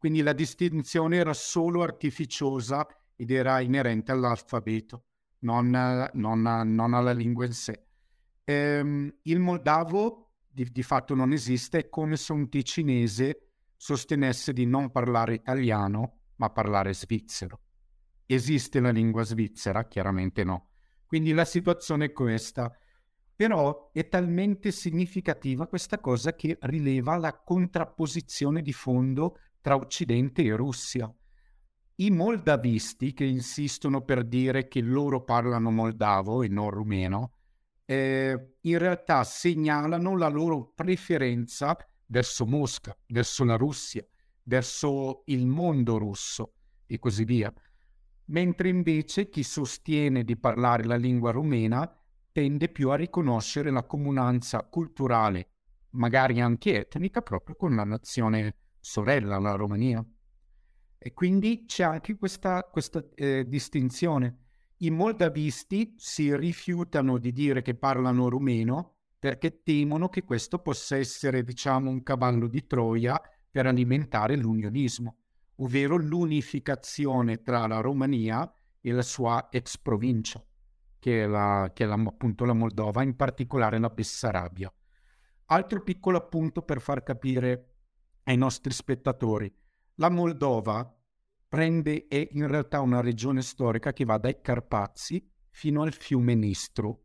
[SPEAKER 3] Quindi la distinzione era solo artificiosa ed era inerente all'alfabeto, non, non, non alla lingua in sé. Ehm, il moldavo di, di fatto non esiste, è come se un ticinese sostenesse di non parlare italiano, ma parlare svizzero. Esiste la lingua svizzera? Chiaramente no. Quindi la situazione è questa. Però è talmente significativa questa cosa che rileva la contrapposizione di fondo tra Occidente e Russia. I moldavisti che insistono per dire che loro parlano moldavo e non rumeno, eh, in realtà segnalano la loro preferenza verso Mosca, verso la Russia, verso il mondo russo e così via. Mentre invece chi sostiene di parlare la lingua rumena tende più a riconoscere la comunanza culturale, magari anche etnica, proprio con la nazione sorella, la Romania. E quindi c'è anche questa, questa eh, distinzione. I moldavisti si rifiutano di dire che parlano rumeno perché temono che questo possa essere, diciamo, un cavallo di Troia per alimentare l'unionismo, ovvero l'unificazione tra la Romania e la sua ex provincia, che è, la, che è la, appunto la Moldova, in particolare la Bessarabia. Altro piccolo appunto per far capire ai nostri spettatori, la Moldova prende, è in realtà una regione storica che va dai Carpazi fino al fiume Nistru,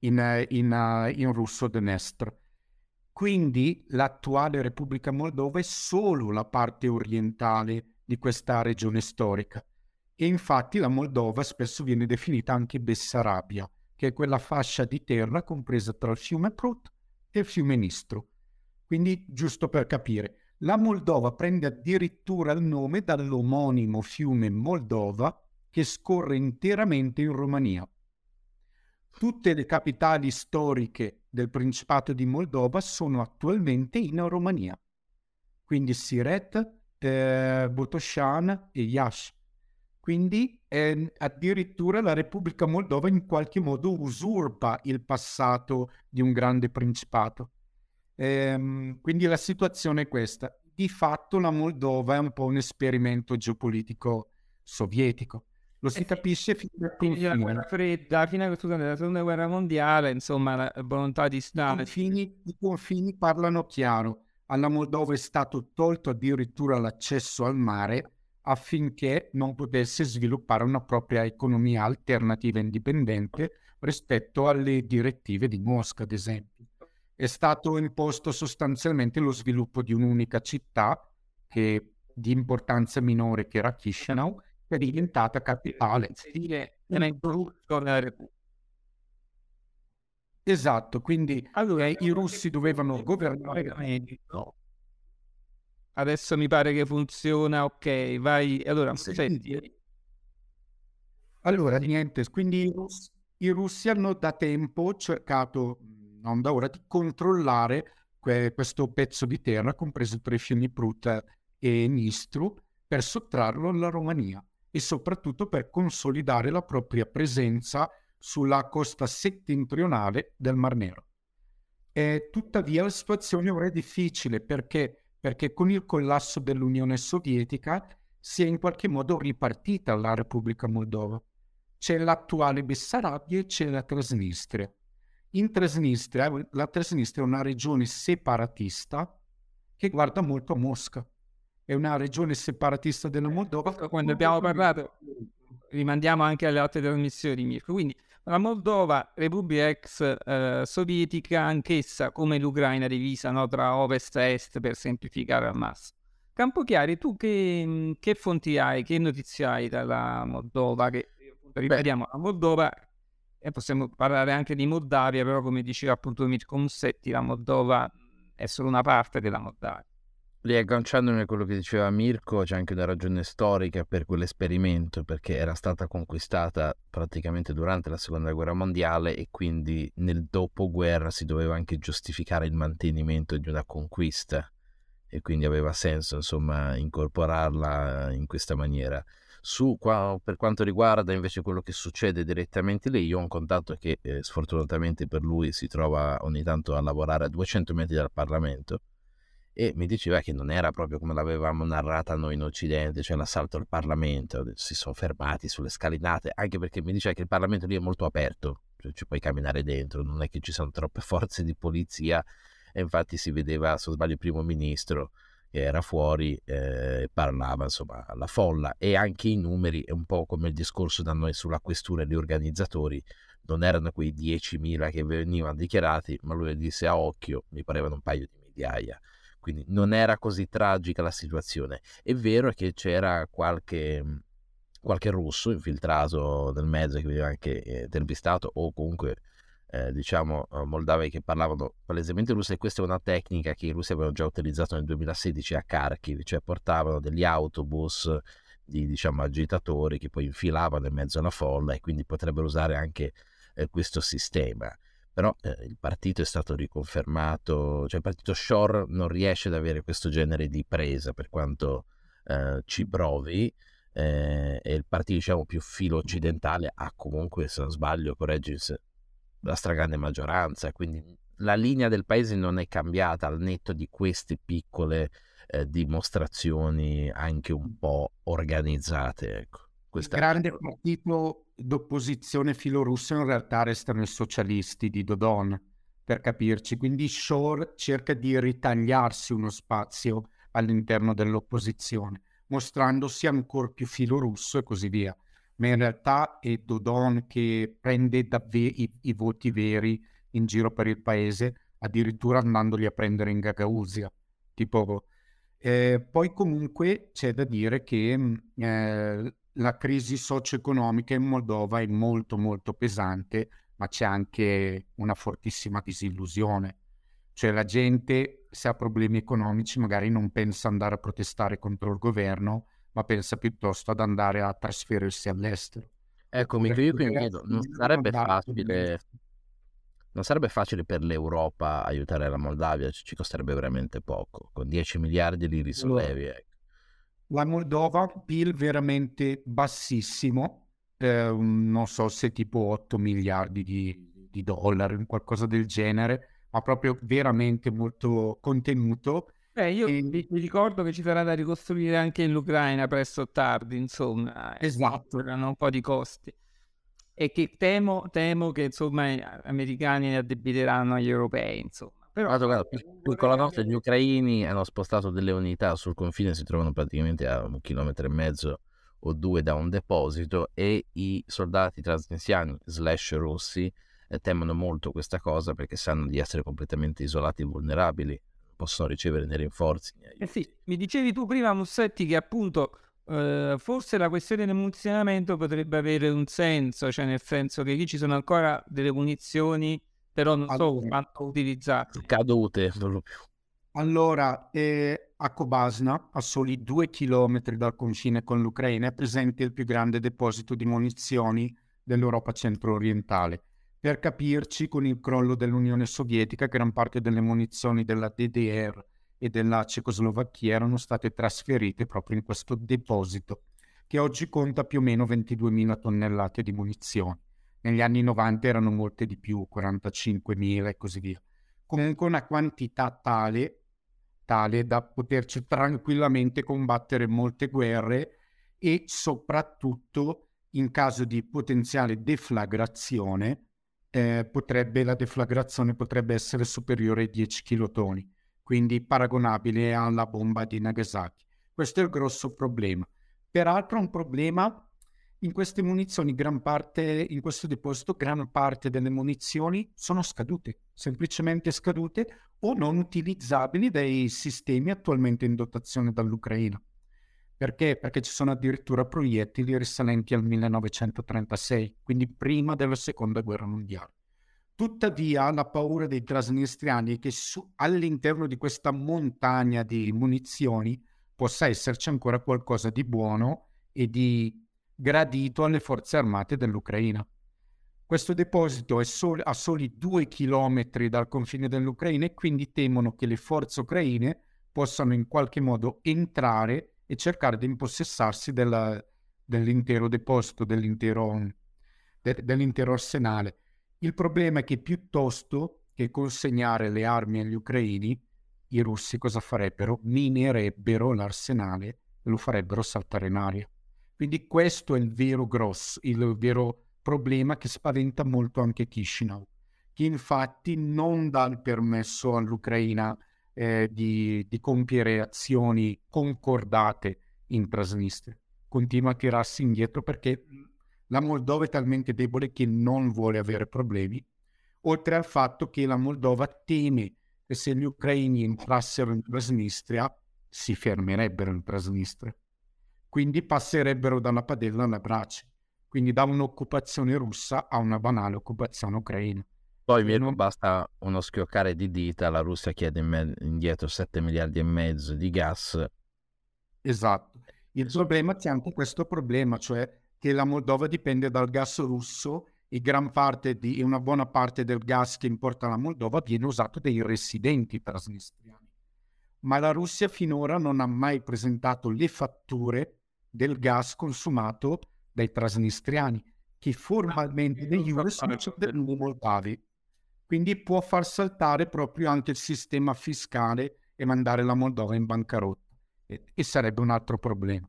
[SPEAKER 3] in, in, in russo Dnestr. Quindi l'attuale Repubblica Moldova è solo la parte orientale di questa regione storica. E infatti la Moldova spesso viene definita anche Bessarabia, che è quella fascia di terra compresa tra il fiume Prut e il fiume Nistru. Quindi, giusto per capire, la Moldova prende addirittura il nome dall'omonimo fiume Moldova che scorre interamente in Romania. Tutte le capitali storiche del Principato di Moldova sono attualmente in Romania, quindi Siret, eh, Botoșan e Iași. Quindi eh, addirittura la Repubblica Moldova in qualche modo usurpa il passato di un grande principato. Ehm, quindi la situazione è questa. Di fatto la Moldova è un po' un esperimento geopolitico sovietico lo si capisce fino a
[SPEAKER 1] Quindi la guerra fredda, fino alla seconda guerra mondiale, insomma, la volontà di
[SPEAKER 3] I
[SPEAKER 1] Stalin.
[SPEAKER 3] confini, I confini parlano chiaro. Alla Moldova è stato tolto addirittura l'accesso al mare affinché non potesse sviluppare una propria economia alternativa indipendente rispetto alle direttive di Mosca, ad esempio. È stato imposto sostanzialmente lo sviluppo di un'unica città che di importanza minore che era Chisinau è diventata capitale.
[SPEAKER 1] Dire nella Repubblica.
[SPEAKER 3] Esatto, quindi
[SPEAKER 1] Allora,
[SPEAKER 3] eh, i russi dovevano governare.
[SPEAKER 1] Adesso mi pare che funziona, ok, vai. Allora, senti,
[SPEAKER 3] Allora, niente, quindi i russi hanno da tempo cercato, non da ora, di controllare que- questo pezzo di terra, compreso tra i fiumi Prut e Nistru, per sottrarlo alla Romania. e soprattutto per consolidare la propria presenza sulla costa settentrionale del Mar Nero. E, tuttavia la situazione ora è difficile perché, perché con il collasso dell'Unione Sovietica si è in qualche modo ripartita la Repubblica Moldova. C'è l'attuale Bessarabia e c'è la Trasnistria. In Trasnistria, la Trasnistria è una regione separatista che guarda molto a Mosca. È una regione separatista della Moldova.
[SPEAKER 1] Quando abbiamo parlato, rimandiamo anche alle altre trasmissioni, Mirko. Quindi la Moldova, Repubblica ex eh, sovietica, anch'essa come l'Ucraina divisa no, tra ovest e est per semplificare al massimo. Campochiari, tu che, che fonti hai, che notizie hai dalla Moldova? Che, ripetiamo, la Moldova, e possiamo parlare anche di Moldavia, però come diceva appunto Mirko Mussetti, la Moldova è solo una parte della Moldavia.
[SPEAKER 2] Riagganciandomi a quello che diceva Mirko, c'è anche una ragione storica per quell'esperimento, perché era stata conquistata praticamente durante la seconda guerra mondiale e quindi nel dopoguerra si doveva anche giustificare il mantenimento di una conquista e quindi aveva senso insomma incorporarla in questa maniera. Su, qua, per quanto riguarda invece quello che succede direttamente lì, io ho un contatto che eh, sfortunatamente per lui si trova ogni tanto a lavorare a 200 metri dal Parlamento e mi diceva che non era proprio come l'avevamo narrata noi in Occidente, cioè l'assalto al Parlamento, si sono fermati sulle scalinate, anche perché mi diceva che il Parlamento lì è molto aperto, cioè ci puoi camminare dentro, non è che ci sono troppe forze di polizia e infatti si vedeva, se non sbaglio, il primo ministro era fuori eh, parlava insomma alla folla. E anche i numeri, è un po' come il discorso da noi sulla questura e gli organizzatori, non erano quei 10.000 che venivano dichiarati, ma lui disse a occhio, mi parevano un paio di migliaia. Quindi non era così tragica la situazione. È vero che c'era qualche, qualche russo infiltrato nel mezzo che veniva anche eh, intervistato o comunque eh, diciamo eh, moldavi che parlavano palesemente russo e questa è una tecnica che i russi avevano già utilizzato nel 2016 a Kharkiv, cioè portavano degli autobus di diciamo agitatori che poi infilavano in mezzo alla folla e quindi potrebbero usare anche eh, questo sistema. Però eh, il partito è stato riconfermato, cioè il partito Shore non riesce ad avere questo genere di presa per quanto eh, ci provi eh, e il partito diciamo più filo occidentale ha comunque, se non sbaglio, correggi la stragrande maggioranza, quindi la linea del paese non è cambiata al netto di queste piccole eh, dimostrazioni anche un po' organizzate. Ecco.
[SPEAKER 3] Il grande partito d'opposizione filorussa in realtà restano i socialisti di Dodon, per capirci. Quindi Shore cerca di ritagliarsi uno spazio all'interno dell'opposizione, mostrandosi ancora più filorusso e così via. Ma in realtà è Dodon che prende davvero i, i voti veri in giro per il paese, addirittura andandoli a prendere in Gagausia. Tipo, eh, poi comunque c'è da dire che mm, eh, la crisi socio-economica in Moldova è molto molto pesante, ma c'è anche una fortissima disillusione. Cioè la gente, se ha problemi economici, magari non pensa andare a protestare contro il governo, ma pensa piuttosto ad andare a trasferirsi all'estero.
[SPEAKER 2] Ecco, mi io qui chiedo, non sarebbe facile non sarebbe facile per l'Europa aiutare la Moldavia, ci costerebbe veramente poco, con 10 miliardi li risollevi. Ecco
[SPEAKER 3] la Moldova ha un PIL veramente bassissimo, eh, non so se tipo 8 miliardi di, di dollari, qualcosa del genere, ma proprio veramente molto contenuto.
[SPEAKER 1] Beh, io e... vi, ricordo che ci sarà da ricostruire anche in Ucraina presto o tardi, insomma.
[SPEAKER 3] Eh, esatto.
[SPEAKER 1] Erano un po' di costi. E che temo, temo che insomma gli americani ne addebiteranno agli europei, insomma.
[SPEAKER 2] Però, guarda, guarda, piccola nota, gli ucraini hanno spostato delle unità sul confine, si trovano praticamente a un chilometro e mezzo o due da un deposito e i soldati transnistriani slash russi eh, temono molto questa cosa perché sanno di essere completamente isolati e vulnerabili, possono ricevere dei rinforzi.
[SPEAKER 1] Eh sì, mi dicevi tu prima Mussetti che appunto eh, forse la questione del munizionamento potrebbe avere un senso, cioè nel senso che lì ci sono ancora delle munizioni però non so quanto utilizzate.
[SPEAKER 2] Cadute, per lo più.
[SPEAKER 3] Allora, eh, a Kobasna, a soli due chilometri dal confine con l'Ucraina, è presente il più grande deposito di munizioni dell'Europa centro-orientale. Per capirci, con il crollo dell'Unione Sovietica, gran parte delle munizioni della DDR e della Cecoslovacchia erano state trasferite proprio in questo deposito. che oggi conta più o meno 22.000 tonnellate di munizioni. Negli anni 90 erano molte di più, 45.000 e così via. Comunque una quantità tale, tale da poterci tranquillamente combattere molte guerre e soprattutto in caso di potenziale deflagrazione, eh, potrebbe, la deflagrazione potrebbe essere superiore ai 10 kilotoni, quindi paragonabile alla bomba di Nagasaki. Questo è il grosso problema. Peraltro un problema in queste munizioni, gran parte, in questo deposito, gran parte delle munizioni sono scadute, semplicemente scadute o non utilizzabili dai sistemi attualmente in dotazione dall'Ucraina. Perché? Perché ci sono addirittura proiettili risalenti al 1936, quindi prima della seconda guerra mondiale. Tuttavia, la paura dei trasnistriani è che su, all'interno di questa montagna di munizioni possa esserci ancora qualcosa di buono e di gradito alle forze armate dell'Ucraina. Questo deposito è sol- a soli due chilometri dal confine dell'Ucraina e quindi temono che le forze ucraine possano in qualche modo entrare e cercare di impossessarsi della, dell'intero deposito, dell'intero, de, dell'intero arsenale. Il problema è che piuttosto che consegnare le armi agli ucraini, i russi cosa farebbero? Minerebbero l'arsenale e lo farebbero saltare in aria. Quindi questo è il vero grosso, il vero problema che spaventa molto anche Kishinev, che infatti non dà il permesso all'Ucraina eh, di, di, compiere azioni concordate in Transnistria. Continua a tirarsi indietro perché la Moldova è talmente debole che non vuole avere problemi, oltre al fatto che la Moldova teme che se gli ucraini entrassero in Transnistria si fermerebbero in Transnistria. Quindi passerebbero dalla padella alla brace, quindi da un'occupazione russa a una banale occupazione ucraina.
[SPEAKER 2] Poi non... basta uno schioccare di dita, la Russia chiede indietro 7 miliardi e mezzo di gas.
[SPEAKER 3] Esatto. Il problema c'è anche questo problema, cioè che la Moldova dipende dal gas russo e gran parte di, una buona parte del gas che importa la Moldova viene usato dai residenti trasnistriani. Ma la Russia finora non ha mai presentato le fatture del gas consumato dai trasnistriani, che formalmente degli US sono moldavi quindi può far saltare proprio anche il sistema fiscale e mandare la Moldova in bancarotta e, e sarebbe un altro problema.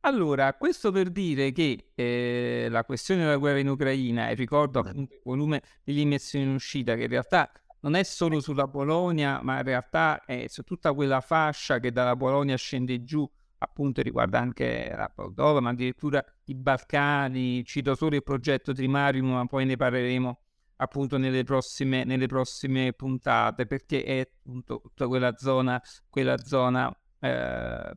[SPEAKER 1] Allora, questo per dire che eh, la questione della guerra in Ucraina, e ricordo appunto il volume degli immissioni in uscita, che in realtà non è solo sulla Polonia, ma in realtà è su tutta quella fascia che dalla Polonia scende giù, appunto riguarda anche la Moldova, ma addirittura i Balcani, cito solo il progetto Trimarium, ma poi ne parleremo appunto nelle prossime, nelle prossime puntate perché è appunto tutta quella zona, quella zona eh,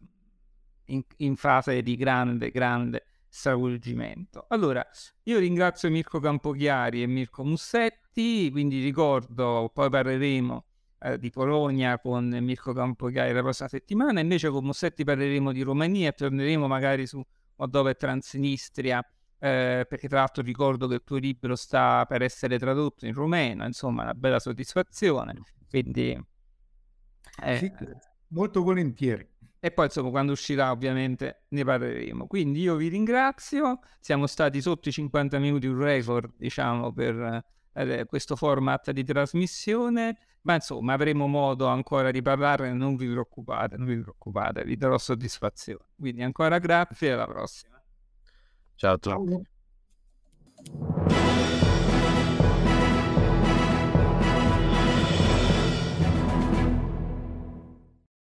[SPEAKER 1] in, in, fase di grande, grande stravolgimento. Allora, io ringrazio Mirko Campochiari e Mirko Mussetti, quindi ricordo, poi parleremo eh, di Polonia con Mirko Campochiari la prossima settimana, invece con Mussetti parleremo di Romania e torneremo magari su Moldova e Transnistria eh, perché tra l'altro ricordo che il tuo libro sta per essere tradotto in rumeno, insomma una bella soddisfazione, quindi...
[SPEAKER 3] Eh, sì, molto volentieri.
[SPEAKER 1] E poi insomma quando uscirà ovviamente ne parleremo. Quindi io vi ringrazio, siamo stati sotto i 50 minuti un record diciamo per eh, questo format di trasmissione, ma insomma avremo modo ancora di parlarne, non vi preoccupate, non vi preoccupate, vi darò soddisfazione. Quindi ancora grazie e alla prossima.
[SPEAKER 2] Ciao a tutti.